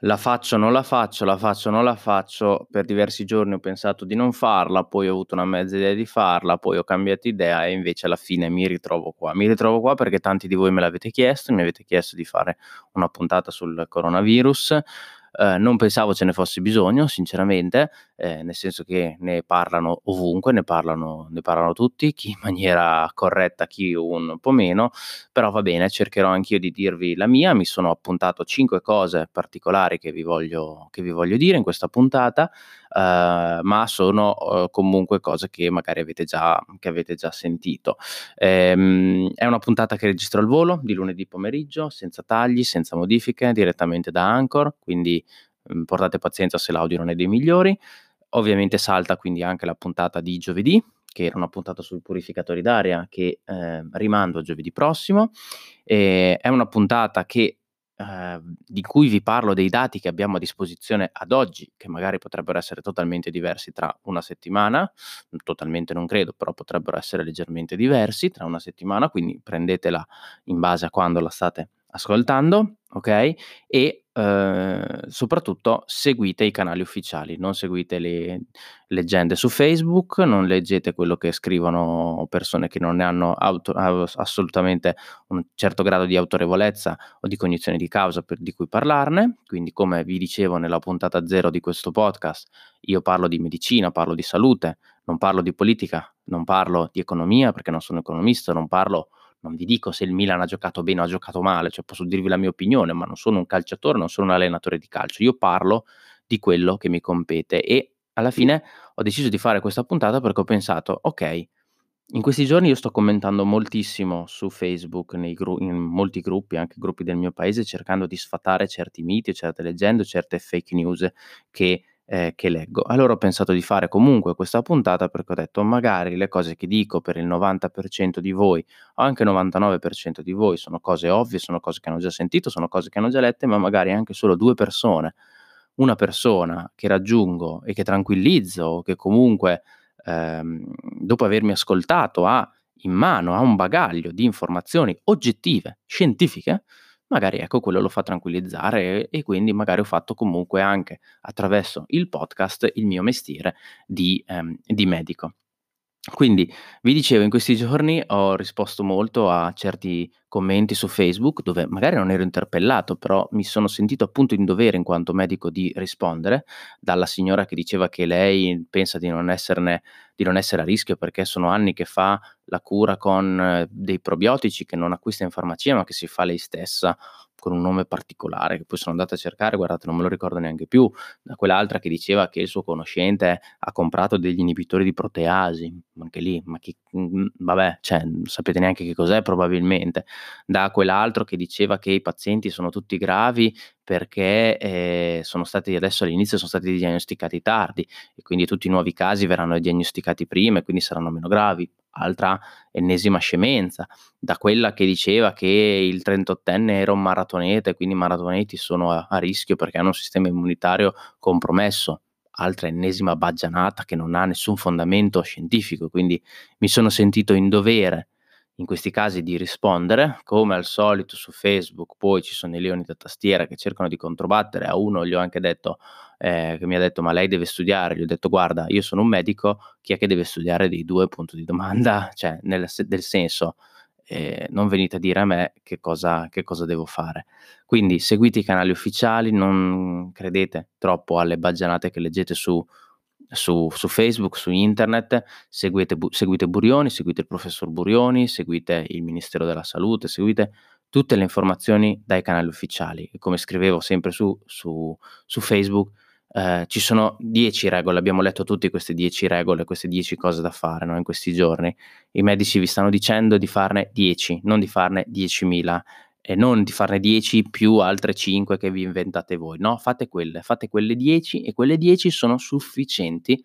La faccio, non la faccio, la faccio, non la faccio. Per diversi giorni ho pensato di non farla, poi ho avuto una mezza idea di farla, poi ho cambiato idea e invece alla fine mi ritrovo qua. Mi ritrovo qua perché tanti di voi me l'avete chiesto, mi avete chiesto di fare una puntata sul coronavirus. Eh, non pensavo ce ne fosse bisogno, sinceramente, eh, nel senso che ne parlano ovunque, ne parlano, ne parlano tutti, chi in maniera corretta, chi un po' meno, però va bene, cercherò anch'io di dirvi la mia, mi sono appuntato cinque cose particolari che vi voglio, che vi voglio dire in questa puntata, eh, ma sono eh, comunque cose che magari avete già, avete già sentito. Ehm, è una puntata che registro al volo di lunedì pomeriggio, senza tagli, senza modifiche, direttamente da Anchor, quindi mh, portate pazienza se l'audio non è dei migliori. Ovviamente salta quindi anche la puntata di giovedì, che era una puntata sui purificatori d'aria che eh, rimando a giovedì prossimo. E è una puntata che eh, di cui vi parlo dei dati che abbiamo a disposizione ad oggi, che magari potrebbero essere totalmente diversi tra una settimana, totalmente non credo, però potrebbero essere leggermente diversi tra una settimana, quindi prendetela in base a quando la state ascoltando, ok? E eh, soprattutto seguite i canali ufficiali, non seguite le leggende su Facebook, non leggete quello che scrivono persone che non ne hanno auto, assolutamente un certo grado di autorevolezza o di cognizione di causa per, di cui parlarne. Quindi, come vi dicevo nella puntata zero di questo podcast, io parlo di medicina, parlo di salute, non parlo di politica, non parlo di economia perché non sono economista, non parlo non vi dico se il Milan ha giocato bene o ha giocato male, cioè posso dirvi la mia opinione, ma non sono un calciatore, non sono un allenatore di calcio, io parlo di quello che mi compete e alla fine ho deciso di fare questa puntata perché ho pensato, ok, in questi giorni io sto commentando moltissimo su Facebook, gru- in molti gruppi, anche gruppi del mio paese, cercando di sfatare certi miti, certe leggende, certe fake news che eh, che leggo. Allora ho pensato di fare comunque questa puntata perché ho detto magari le cose che dico per il 90% di voi o anche il 99% di voi sono cose ovvie, sono cose che hanno già sentito, sono cose che hanno già lette, ma magari anche solo due persone, una persona che raggiungo e che tranquillizzo che comunque ehm, dopo avermi ascoltato ha in mano, ha un bagaglio di informazioni oggettive, scientifiche, magari ecco quello lo fa tranquillizzare e, quindi magari ho fatto comunque anche attraverso il podcast il mio mestiere di, ehm, di medico. Quindi vi dicevo, in questi giorni ho risposto molto a certi commenti su Facebook dove magari non ero interpellato, però mi sono sentito appunto in dovere in quanto medico di rispondere, dalla signora che diceva che lei pensa di non, esserne, di non essere a rischio perché sono anni che fa la cura con eh, dei probiotici che non acquista in farmacia ma che si fa lei stessa con un nome particolare che poi sono andato a cercare, guardate non me lo ricordo neanche più, da quell'altra che diceva che il suo conoscente ha comprato degli inibitori di proteasi, anche lì, ma chi, mm, vabbè, cioè, non sapete neanche che cos'è probabilmente, da quell'altro che diceva che i pazienti sono tutti gravi perché eh, sono stati adesso all'inizio sono stati diagnosticati tardi e quindi tutti i nuovi casi verranno diagnosticati prima e quindi saranno meno gravi. Altra ennesima scemenza, da quella che diceva che il 38enne era un maratoneta e quindi i maratoneti sono a, a rischio perché hanno un sistema immunitario compromesso, altra ennesima baggianata che non ha nessun fondamento scientifico, quindi mi sono sentito in dovere in questi casi di rispondere, come al solito su Facebook, poi ci sono i leoni da tastiera che cercano di controbattere, a uno gli ho anche detto, eh, che mi ha detto ma lei deve studiare, gli ho detto guarda io sono un medico, chi è che deve studiare dei due? Punti di domanda, cioè nel, del senso eh, non venite a dire a me che cosa, che cosa devo fare. Quindi seguite i canali ufficiali, non credete troppo alle baggianate che leggete su su, su, Facebook, su internet, seguite, bu- seguite Burioni, seguite il professor Burioni, seguite il Ministero della Salute, seguite tutte le informazioni dai canali ufficiali. Come scrivevo sempre su, su, su Facebook, eh, ci sono 10 regole, abbiamo letto tutte queste 10 regole, queste 10 cose da fare no? in questi giorni. I medici vi stanno dicendo di farne 10, non di farne 10.000 e non di farne 10 più altre 5 che vi inventate voi. No, fate quelle, fate quelle 10 e quelle 10 sono sufficienti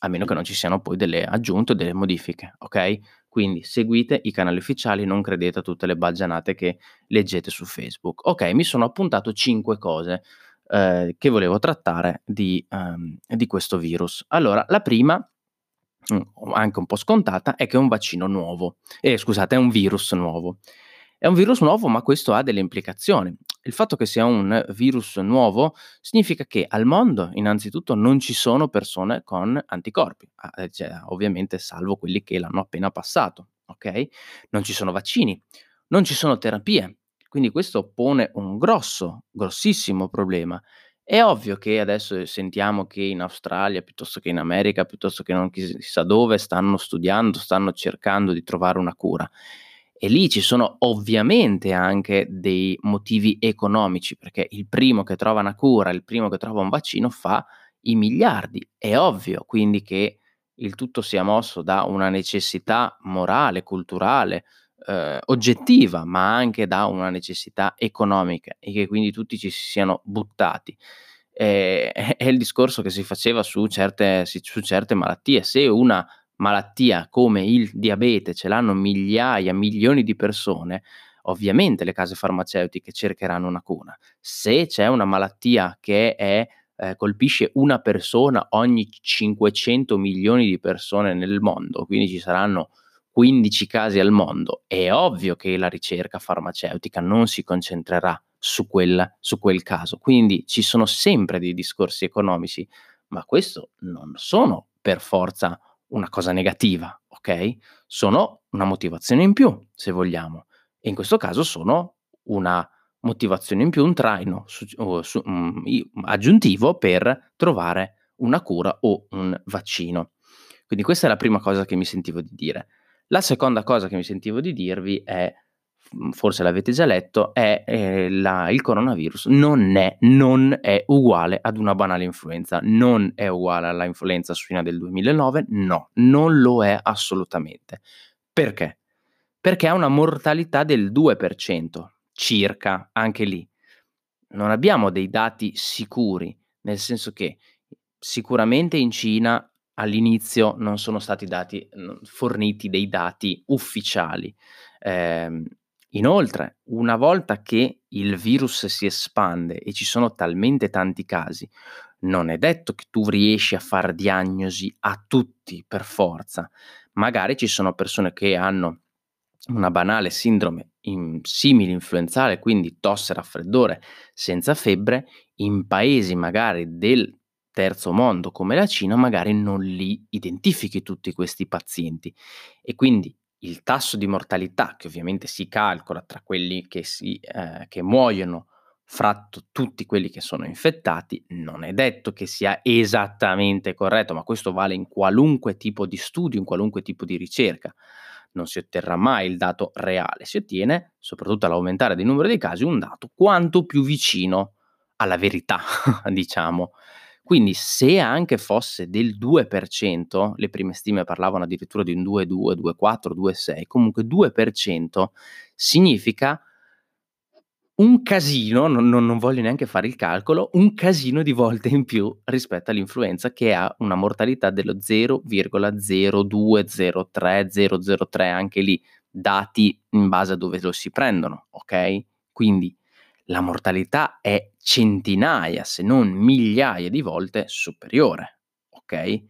a meno che non ci siano poi delle aggiunte delle modifiche, ok? Quindi seguite i canali ufficiali, non credete a tutte le baggianate che leggete su Facebook. Ok, mi sono appuntato 5 cose eh, che volevo trattare di, um, di questo virus. Allora, la prima mm, anche un po' scontata, è che è un vaccino nuovo, eh, scusate, è un virus nuovo. È un virus nuovo, ma questo ha delle implicazioni. Il fatto che sia un virus nuovo significa che al mondo innanzitutto non ci sono persone con anticorpi, ah, cioè, ovviamente salvo quelli che l'hanno appena passato, ok? Non ci sono vaccini, non ci sono terapie, quindi questo pone un grosso, grossissimo problema. È ovvio che adesso sentiamo che in Australia, piuttosto che in America, piuttosto che non chissà dove, stanno studiando, stanno cercando di trovare una cura. E lì ci sono ovviamente anche dei motivi economici, perché il primo che trova una cura, il primo che trova un vaccino fa i miliardi. È ovvio quindi che il tutto sia mosso da una necessità morale, culturale, eh, oggettiva, ma anche da una necessità economica e che quindi tutti ci si siano buttati. Eh, è il discorso che si faceva su certe, su certe malattie. Se una malattia come il diabete ce l'hanno migliaia, milioni di persone, ovviamente le case farmaceutiche cercheranno una cura. Se c'è una malattia che è, eh, colpisce una persona ogni 500 milioni di persone nel mondo, quindi ci saranno 15 casi al mondo, è ovvio che la ricerca farmaceutica non si concentrerà su, quella, su quel caso. Quindi ci sono sempre dei discorsi economici, ma questo non sono per forza una cosa negativa, ok? Sono una motivazione in più, se vogliamo. E in questo caso sono una motivazione in più, un traino su, su, um, aggiuntivo per trovare una cura o un vaccino. Quindi questa è la prima cosa che mi sentivo di dire. La seconda cosa che mi sentivo di dirvi è, forse l'avete già letto, è eh, la, il coronavirus non è, non è uguale ad una banale influenza, non è uguale alla influenza suina del 2009, no, non lo è assolutamente. Perché? Perché ha una mortalità del 2%, circa, anche lì. Non abbiamo dei dati sicuri, nel senso che sicuramente in Cina all'inizio non sono stati dati, forniti dei dati ufficiali. Eh, inoltre, una volta che il virus si espande e ci sono talmente tanti casi, non è detto che tu riesci a fare diagnosi a tutti per forza. Magari ci sono persone che hanno una banale sindrome in simile influenzale, quindi tosse, raffreddore senza febbre, in paesi magari del terzo mondo come la Cina magari non li identifichi tutti questi pazienti e quindi il tasso di mortalità che ovviamente si calcola tra quelli che, si, eh, che muoiono fra t- tutti quelli che sono infettati non è detto che sia esattamente corretto, ma questo vale in qualunque tipo di studio, in qualunque tipo di ricerca. Non si otterrà mai il dato reale, si ottiene, soprattutto all'aumentare del numero dei casi, un dato quanto più vicino alla verità, diciamo. Quindi se anche fosse del 2%, le prime stime parlavano addirittura di un 2,2, 2,4, 2,6, comunque 2% significa un casino, non, non, voglio neanche fare il calcolo, un casino di volte in più rispetto all'influenza che ha una mortalità dello 0,0203, 003, anche lì dati in base a dove lo si prendono, ok? Quindi la mortalità è centinaia, se non migliaia di volte superiore. Ok?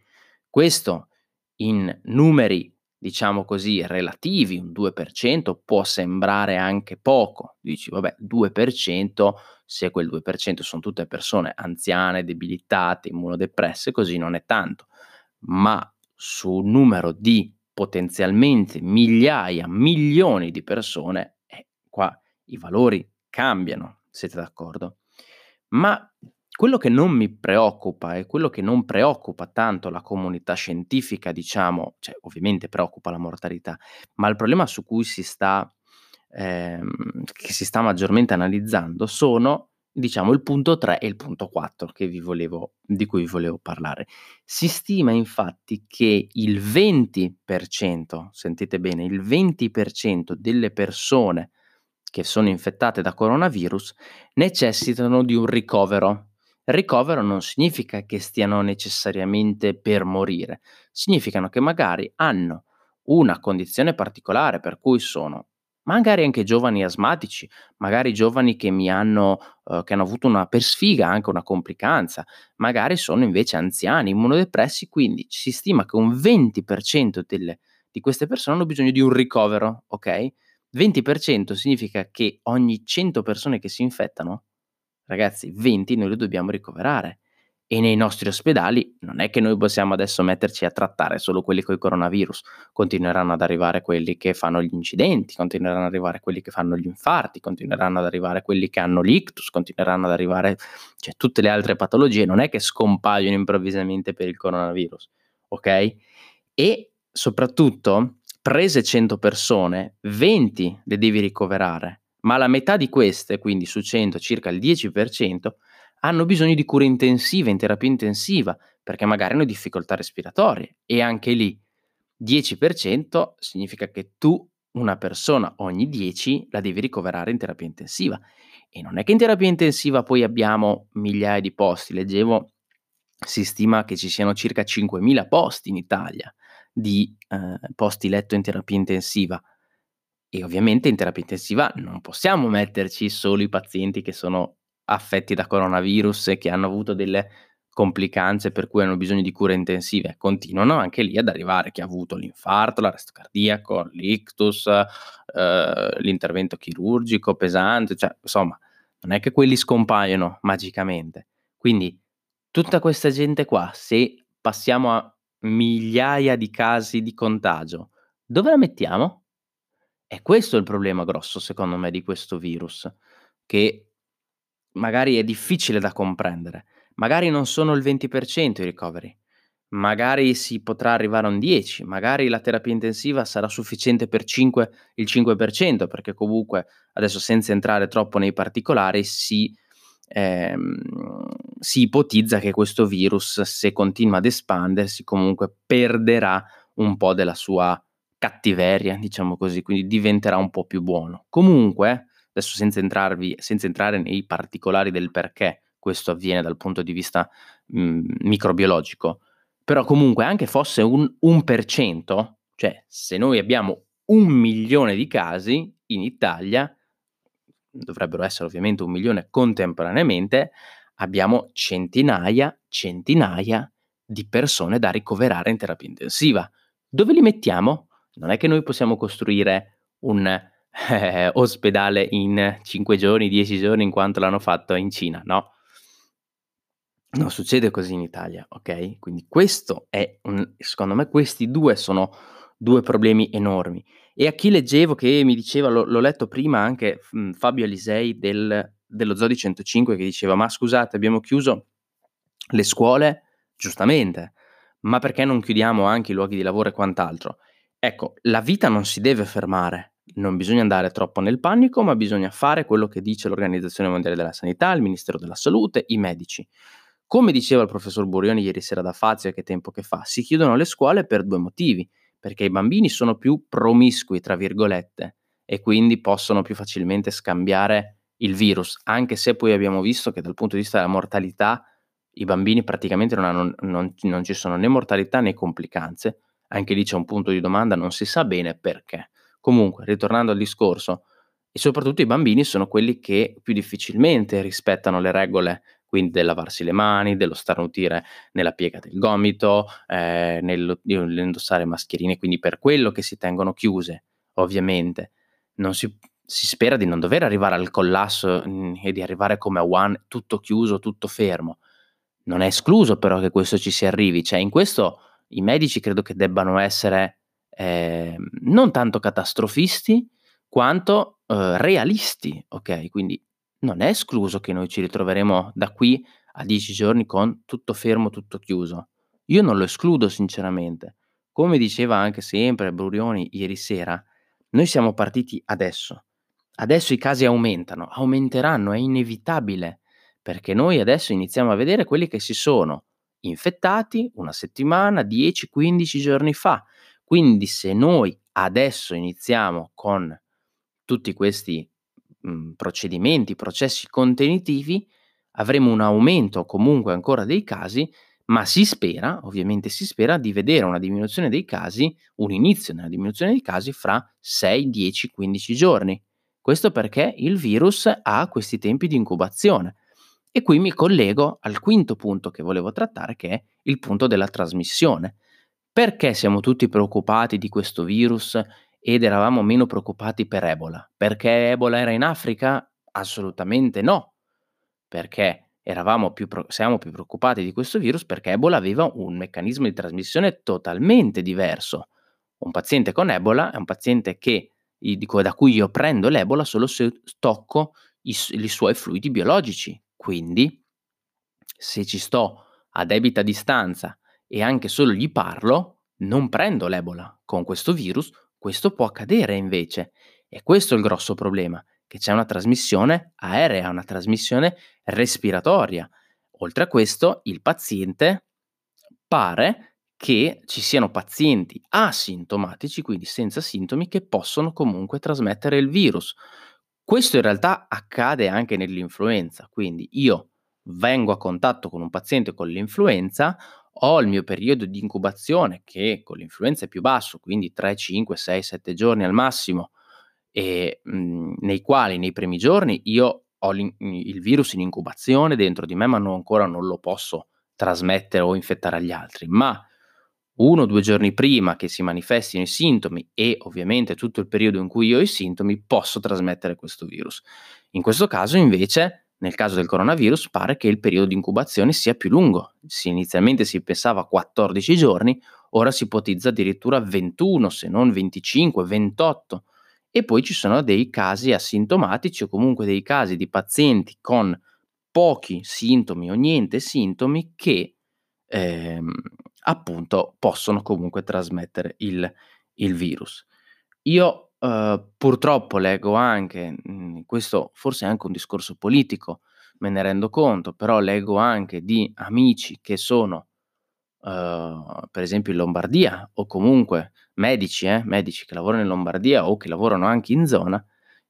Questo in numeri, diciamo così, relativi, un 2% può sembrare anche poco. Dici, vabbè, 2%, se quel 2% sono tutte persone anziane, debilitate, immunodepresse, così non è tanto. Ma su un numero di potenzialmente migliaia, milioni di persone, eh, qua i valori cambiano, siete d'accordo? Ma quello che non mi preoccupa e quello che non preoccupa tanto la comunità scientifica, diciamo, cioè ovviamente preoccupa la mortalità, ma il problema su cui si sta, ehm, che si sta maggiormente analizzando sono, diciamo, il punto 3 e il punto 4 che vi volevo, di cui vi volevo parlare. Si stima infatti che il 20%, sentite bene, il 20% delle persone che sono infettate da coronavirus necessitano di un ricovero. Ricovero non significa che stiano necessariamente per morire, significano che magari hanno una condizione particolare per cui sono magari anche giovani asmatici, magari giovani che mi hanno, uh, che hanno avuto una per sfiga, anche una complicanza, magari sono invece anziani, immunodepressi, quindi si stima che un 20% delle, di queste persone hanno bisogno di un ricovero, ok? 20% significa che ogni 100 persone che si infettano, ragazzi, 20 noi le dobbiamo ricoverare. E nei nostri ospedali non è che noi possiamo adesso metterci a trattare solo quelli con il coronavirus, continueranno ad arrivare quelli che fanno gli incidenti, continueranno ad arrivare quelli che fanno gli infarti, continueranno ad arrivare quelli che hanno l'ictus, continueranno ad arrivare cioè, tutte le altre patologie, non è che scompaiono improvvisamente per il coronavirus, ok? E soprattutto, prese 100 persone, 20 le devi ricoverare, ma la metà di queste, quindi su 100 circa il 10%, hanno bisogno di cura intensiva, in terapia intensiva, perché magari hanno difficoltà respiratorie. E anche lì 10% significa che tu una persona ogni 10 la devi ricoverare in terapia intensiva. E non è che in terapia intensiva poi abbiamo migliaia di posti, leggevo si stima che ci siano circa 5.000 posti in Italia di eh, posti letto in terapia intensiva. E ovviamente in terapia intensiva non possiamo metterci solo i pazienti che sono affetti da coronavirus e che hanno avuto delle complicanze per cui hanno bisogno di cure intensive, continuano anche lì ad arrivare chi ha avuto l'infarto, l'arresto cardiaco, l'ictus, eh, l'intervento chirurgico pesante, cioè insomma, non è che quelli scompaiono magicamente. Quindi tutta questa gente qua, se passiamo a migliaia di casi di contagio, dove la mettiamo? E questo è il problema grosso, secondo me, di questo virus, che magari è difficile da comprendere. Magari non sono il 20% i ricoveri, magari si potrà arrivare a un 10, magari la terapia intensiva sarà sufficiente per 5, il 5%, perché comunque adesso senza entrare troppo nei particolari si, ehm, si ipotizza che questo virus, se continua ad espandersi, comunque perderà un po' della sua cattiveria, diciamo così, quindi diventerà un po' più buono. Comunque, adesso senza, entrarvi, senza entrare nei particolari del perché questo avviene dal punto di vista mh, mhmm, microbiologico, però comunque anche fosse un 1%, cioè se noi abbiamo un milione di casi in Italia, dovrebbero essere ovviamente un milione contemporaneamente, abbiamo centinaia, centinaia di persone da ricoverare in terapia intensiva. Dove li mettiamo? Non è che noi possiamo costruire un eh, ospedale in 5 giorni, 10 giorni, in quanto l'hanno fatto in Cina, no? Non succede così in Italia, ok? Quindi questo è, un, secondo me, questi due sono due problemi enormi. E a chi leggevo che mi diceva, lo, l'ho letto prima anche mh, mhmm, Fabio Alisei del, dello Zodi 105 che diceva, ma scusate, abbiamo chiuso le scuole, giustamente, ma perché non chiudiamo anche i luoghi di lavoro e quant'altro? Ecco, la vita non si deve fermare, non bisogna andare troppo nel panico, ma bisogna fare quello che dice l'Organizzazione Mondiale della Sanità, il Ministero della Salute, i medici. Come diceva il professor Burioni ieri sera da Fazio, che tempo che fa, si chiudono le scuole per due motivi, perché i bambini sono più promiscui, tra virgolette, e quindi possono più facilmente scambiare il virus, anche se poi abbiamo visto che dal punto di vista della mortalità i bambini praticamente non, hanno, non, non ci sono né mortalità né complicanze, anche lì c'è un punto di domanda, non si sa bene perché. Comunque, ritornando al discorso, e soprattutto i bambini sono quelli che più difficilmente rispettano le regole, quindi del lavarsi le mani, dello starnutire nella piega del gomito, eh, nell'indossare mascherine, quindi per quello che si tengono chiuse, ovviamente. Non si, si spera di non dover arrivare al collasso mh, mm, e di arrivare come a One, tutto chiuso, tutto fermo. Non è escluso però che questo ci si arrivi, cioè in questo i medici credo che debbano essere eh, non tanto catastrofisti quanto eh, realisti, ok? Quindi non è escluso che noi ci ritroveremo da qui a dieci giorni con tutto fermo, tutto chiuso. Io non lo escludo sinceramente. Come diceva anche sempre Brurioni ieri sera, noi siamo partiti adesso. Adesso i casi aumentano, aumenteranno, è inevitabile, perché noi adesso iniziamo a vedere quelli che si sono infettati una settimana, 10-15 giorni fa, quindi se noi adesso iniziamo con tutti questi mh, mhmm, procedimenti, processi contenitivi, avremo un aumento comunque ancora dei casi, ma si spera, ovviamente si spera, di vedere una diminuzione dei casi, un inizio nella diminuzione dei casi fra 6, 10, 15 giorni. Questo perché il virus ha questi tempi di incubazione. E qui mi collego al quinto punto che volevo trattare, che è il punto della trasmissione. Perché siamo tutti preoccupati di questo virus ed eravamo meno preoccupati per Ebola. Perché Ebola era in Africa? Assolutamente no, perché più siamo più preoccupati di questo virus perché Ebola aveva un meccanismo di trasmissione totalmente diverso. Un paziente con Ebola è un paziente che, da cui io prendo l'Ebola solo se tocco i, i suoi fluidi biologici. Quindi, se ci sto a debita distanza e anche solo gli parlo, non prendo l'Ebola. Con questo virus questo può accadere invece. E questo è il grosso problema, che c'è una trasmissione aerea, una trasmissione respiratoria. Oltre a questo, il paziente pare che ci siano pazienti asintomatici, quindi senza sintomi, che possono comunque trasmettere il virus. Questo in realtà accade anche nell'influenza, quindi io vengo a contatto con un paziente con l'influenza, ho il mio periodo di incubazione che con l'influenza è più basso, quindi 3, 5, 6, 7 giorni al massimo, e, mh, nei quali nei primi giorni io ho il virus in incubazione dentro di me, ma non, ancora non lo posso trasmettere o infettare agli altri, ma uno o due giorni prima che si manifestino i sintomi e ovviamente tutto il periodo in cui io ho i sintomi posso trasmettere questo virus. In questo caso invece, nel caso del coronavirus, pare che il periodo di incubazione sia più lungo. Se inizialmente si pensava a 14 giorni, ora si ipotizza addirittura 21, se non 25, 28. E poi ci sono dei casi asintomatici o comunque dei casi di pazienti con pochi sintomi o niente sintomi che ehm, appunto possono comunque trasmettere il, il virus. Io eh, purtroppo leggo anche, mh, mhmm, questo forse è anche un discorso politico, me ne rendo conto, però leggo anche di amici che sono Uh, per esempio in Lombardia o comunque medici, eh, medici che lavorano in Lombardia o che lavorano anche in zona,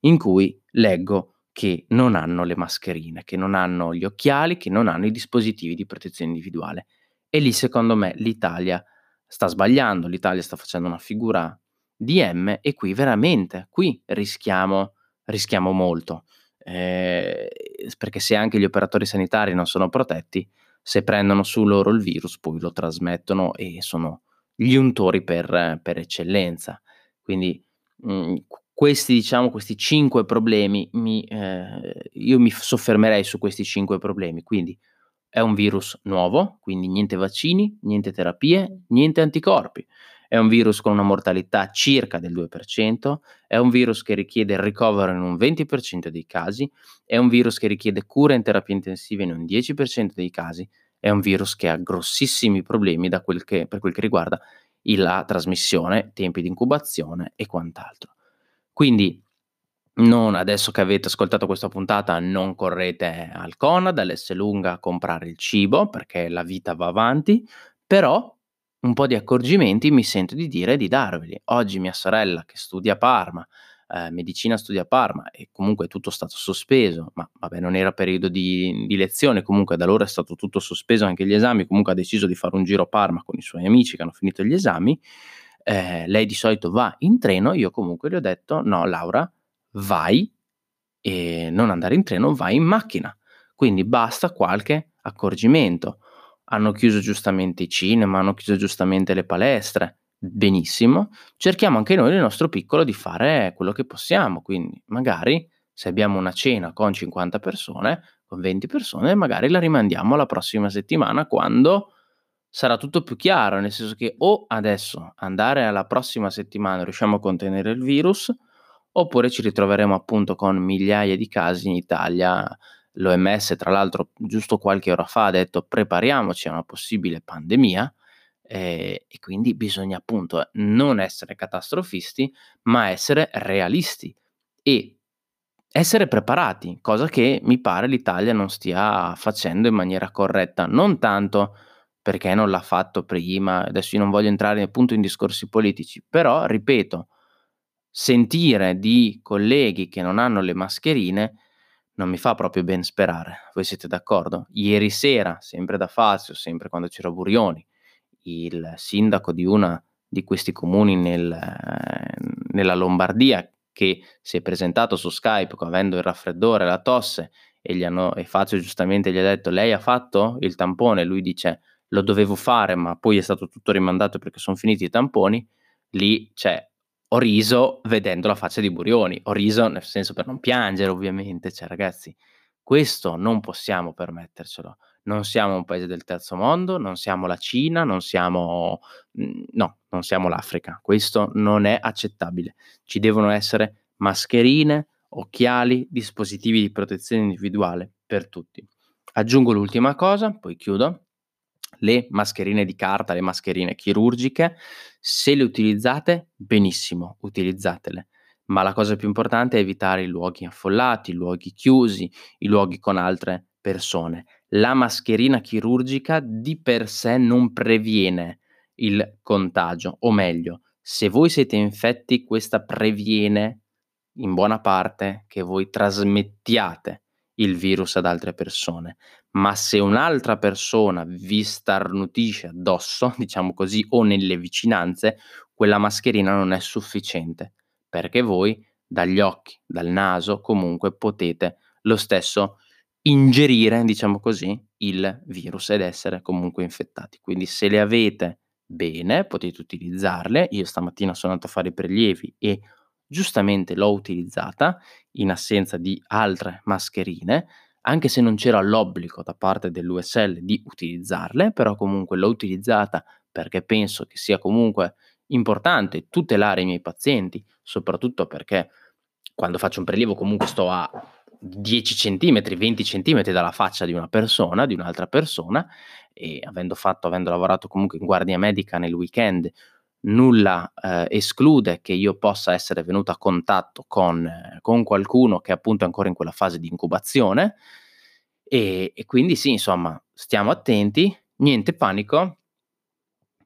in cui leggo che non hanno le mascherine, che non hanno gli occhiali, che non hanno i dispositivi di protezione individuale. E lì secondo me l'Italia sta sbagliando, l'Italia sta facendo una figura di M e qui veramente, qui rischiamo, rischiamo molto. Eh, perché se anche gli operatori sanitari non sono protetti, se prendono su loro il virus poi lo trasmettono e sono gli untori per, per eccellenza. Quindi mh, mm, questi, diciamo, questi cinque problemi, mi, eh, io mi soffermerei su questi cinque problemi. Quindi è un virus nuovo, quindi niente vaccini, niente terapie, niente anticorpi. È un virus con una mortalità circa del 2%, è un virus che richiede il ricovero in un 20% dei casi, è un virus che richiede cura in terapia intensiva in un 10% dei casi, è un virus che ha grossissimi problemi quel che, per quel che riguarda la trasmissione, tempi di incubazione e quant'altro. Quindi non adesso che avete ascoltato questa puntata, non correte al Conad, all'Esselunga a comprare il cibo perché la vita va avanti, però un po' di accorgimenti mi sento di dire di darveli. Oggi mia sorella che studia a Parma, eh, medicina studia a Parma e comunque è tutto stato sospeso, ma vabbè non era periodo di, di lezione, comunque da loro è stato tutto sospeso anche gli esami, comunque ha deciso di fare un giro a Parma con i suoi amici che hanno finito gli esami, eh, lei di solito va in treno, io comunque le ho detto no Laura, vai e non andare in treno, vai in macchina. Quindi basta qualche accorgimento. Hanno chiuso giustamente i cinema, hanno chiuso giustamente le palestre. Benissimo, cerchiamo anche noi nel nostro piccolo di fare quello che possiamo. Quindi magari se abbiamo una cena con 50 persone, con 20 persone, magari la rimandiamo alla prossima settimana quando sarà tutto più chiaro, nel senso che o adesso andare alla prossima settimana riusciamo a contenere il virus, oppure ci ritroveremo appunto con migliaia di casi in Italia. L'OMS, tra l'altro, giusto qualche ora fa ha detto prepariamoci a una possibile pandemia eh, e quindi bisogna appunto non essere catastrofisti, ma essere realisti e essere preparati, cosa che mi pare l'Italia non stia facendo in maniera corretta, non tanto perché non l'ha fatto prima, adesso io non voglio entrare appunto in discorsi politici, però ripeto, sentire di colleghi che non hanno le mascherine non mi fa proprio ben sperare. Voi siete d'accordo? Ieri sera, sempre da Fazio, sempre quando c'era Burioni, il sindaco di una di questi comuni nel, nella Lombardia che si è presentato su Skype avendo il raffreddore, la tosse e, gli hanno, e Fazio giustamente gli ha detto lei ha fatto il tampone, lui dice lo dovevo fare ma poi è stato tutto rimandato perché sono finiti i tamponi, lì c'è ho riso vedendo la faccia di Burioni, ho riso nel senso per non piangere ovviamente, cioè ragazzi, questo non possiamo permettercelo. Non siamo un paese del terzo mondo, non siamo la Cina, non siamo mhmm, no, non siamo l'Africa. Questo non è accettabile. Ci devono essere mascherine, occhiali, dispositivi di protezione individuale per tutti. Aggiungo l'ultima cosa, poi chiudo le mascherine di carta, le mascherine chirurgiche, se le utilizzate, benissimo, utilizzatele. Ma la cosa più importante è evitare i luoghi affollati, i luoghi chiusi, i luoghi con altre persone. La mascherina chirurgica di per sé non previene il contagio, o meglio, se voi siete infetti, questa previene in buona parte che voi trasmettiate il virus ad altre persone, ma se un'altra persona vi starnutisce addosso, diciamo così, o nelle vicinanze, quella mascherina non è sufficiente, perché voi dagli occhi, dal naso, comunque potete lo stesso ingerire, diciamo così, il virus ed essere comunque infettati. Quindi se le avete bene, potete utilizzarle. Io stamattina sono andato a fare i prelievi e giustamente l'ho utilizzata in assenza di altre mascherine, anche se non c'era l'obbligo da parte dell'USL di utilizzarle, però comunque l'ho utilizzata perché penso che sia comunque importante tutelare i miei pazienti, soprattutto perché quando faccio un prelievo comunque sto a 10 centimetri, 20 centimetri dalla faccia di una persona, di un'altra persona, e avendo fatto, avendo lavorato comunque in guardia medica nel weekend nulla eh, esclude che io possa essere venuto a contatto con, eh, con, qualcuno che appunto è ancora in quella fase di incubazione. E, e quindi sì, insomma, stiamo attenti, niente panico,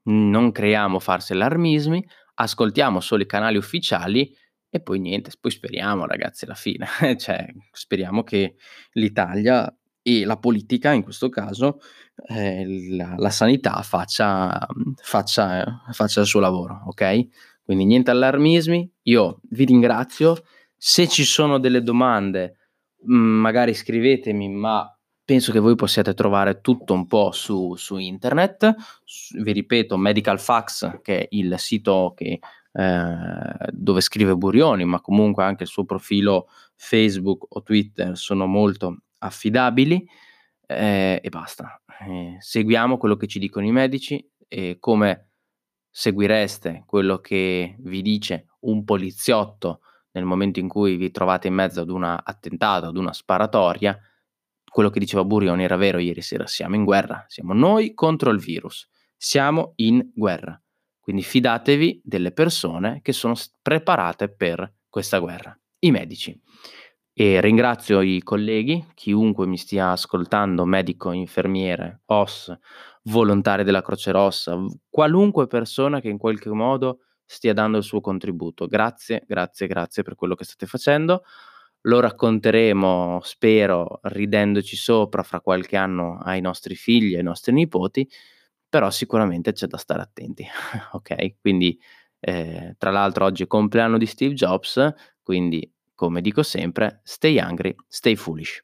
non creiamo falsi allarmismi, ascoltiamo solo i canali ufficiali e poi niente, poi speriamo ragazzi alla fine, cioè speriamo che l'Italia e la politica in questo caso eh, la, la, sanità faccia, faccia, faccia, il suo lavoro, ok? Quindi niente allarmismi, io vi ringrazio, se ci sono delle domande mm, magari scrivetemi, ma penso che voi possiate trovare tutto un po' su, su internet, vi ripeto, Medical Fax che è il sito che, eh, dove scrive Burioni, ma comunque anche il suo profilo Facebook o Twitter sono molto affidabili eh, e basta. Eh, seguiamo quello che ci dicono i medici e come seguireste quello che vi dice un poliziotto nel momento in cui vi trovate in mezzo ad un attentato, ad una sparatoria, quello che diceva Burioni era vero ieri sera, siamo in guerra, siamo noi contro il virus, siamo in guerra. Quindi fidatevi delle persone che sono preparate per questa guerra, i medici. E ringrazio i colleghi, chiunque mi stia ascoltando, medico, infermiere, OS, volontari della Croce Rossa, qualunque persona che in qualche modo stia dando il suo contributo. Grazie, grazie, grazie per quello che state facendo. Lo racconteremo, spero, ridendoci sopra fra qualche anno ai nostri figli, ai nostri nipoti, però sicuramente c'è da stare attenti, ok? Quindi, eh, tra l'altro oggi è compleanno di Steve Jobs, quindi come dico sempre, stay hungry, stay foolish.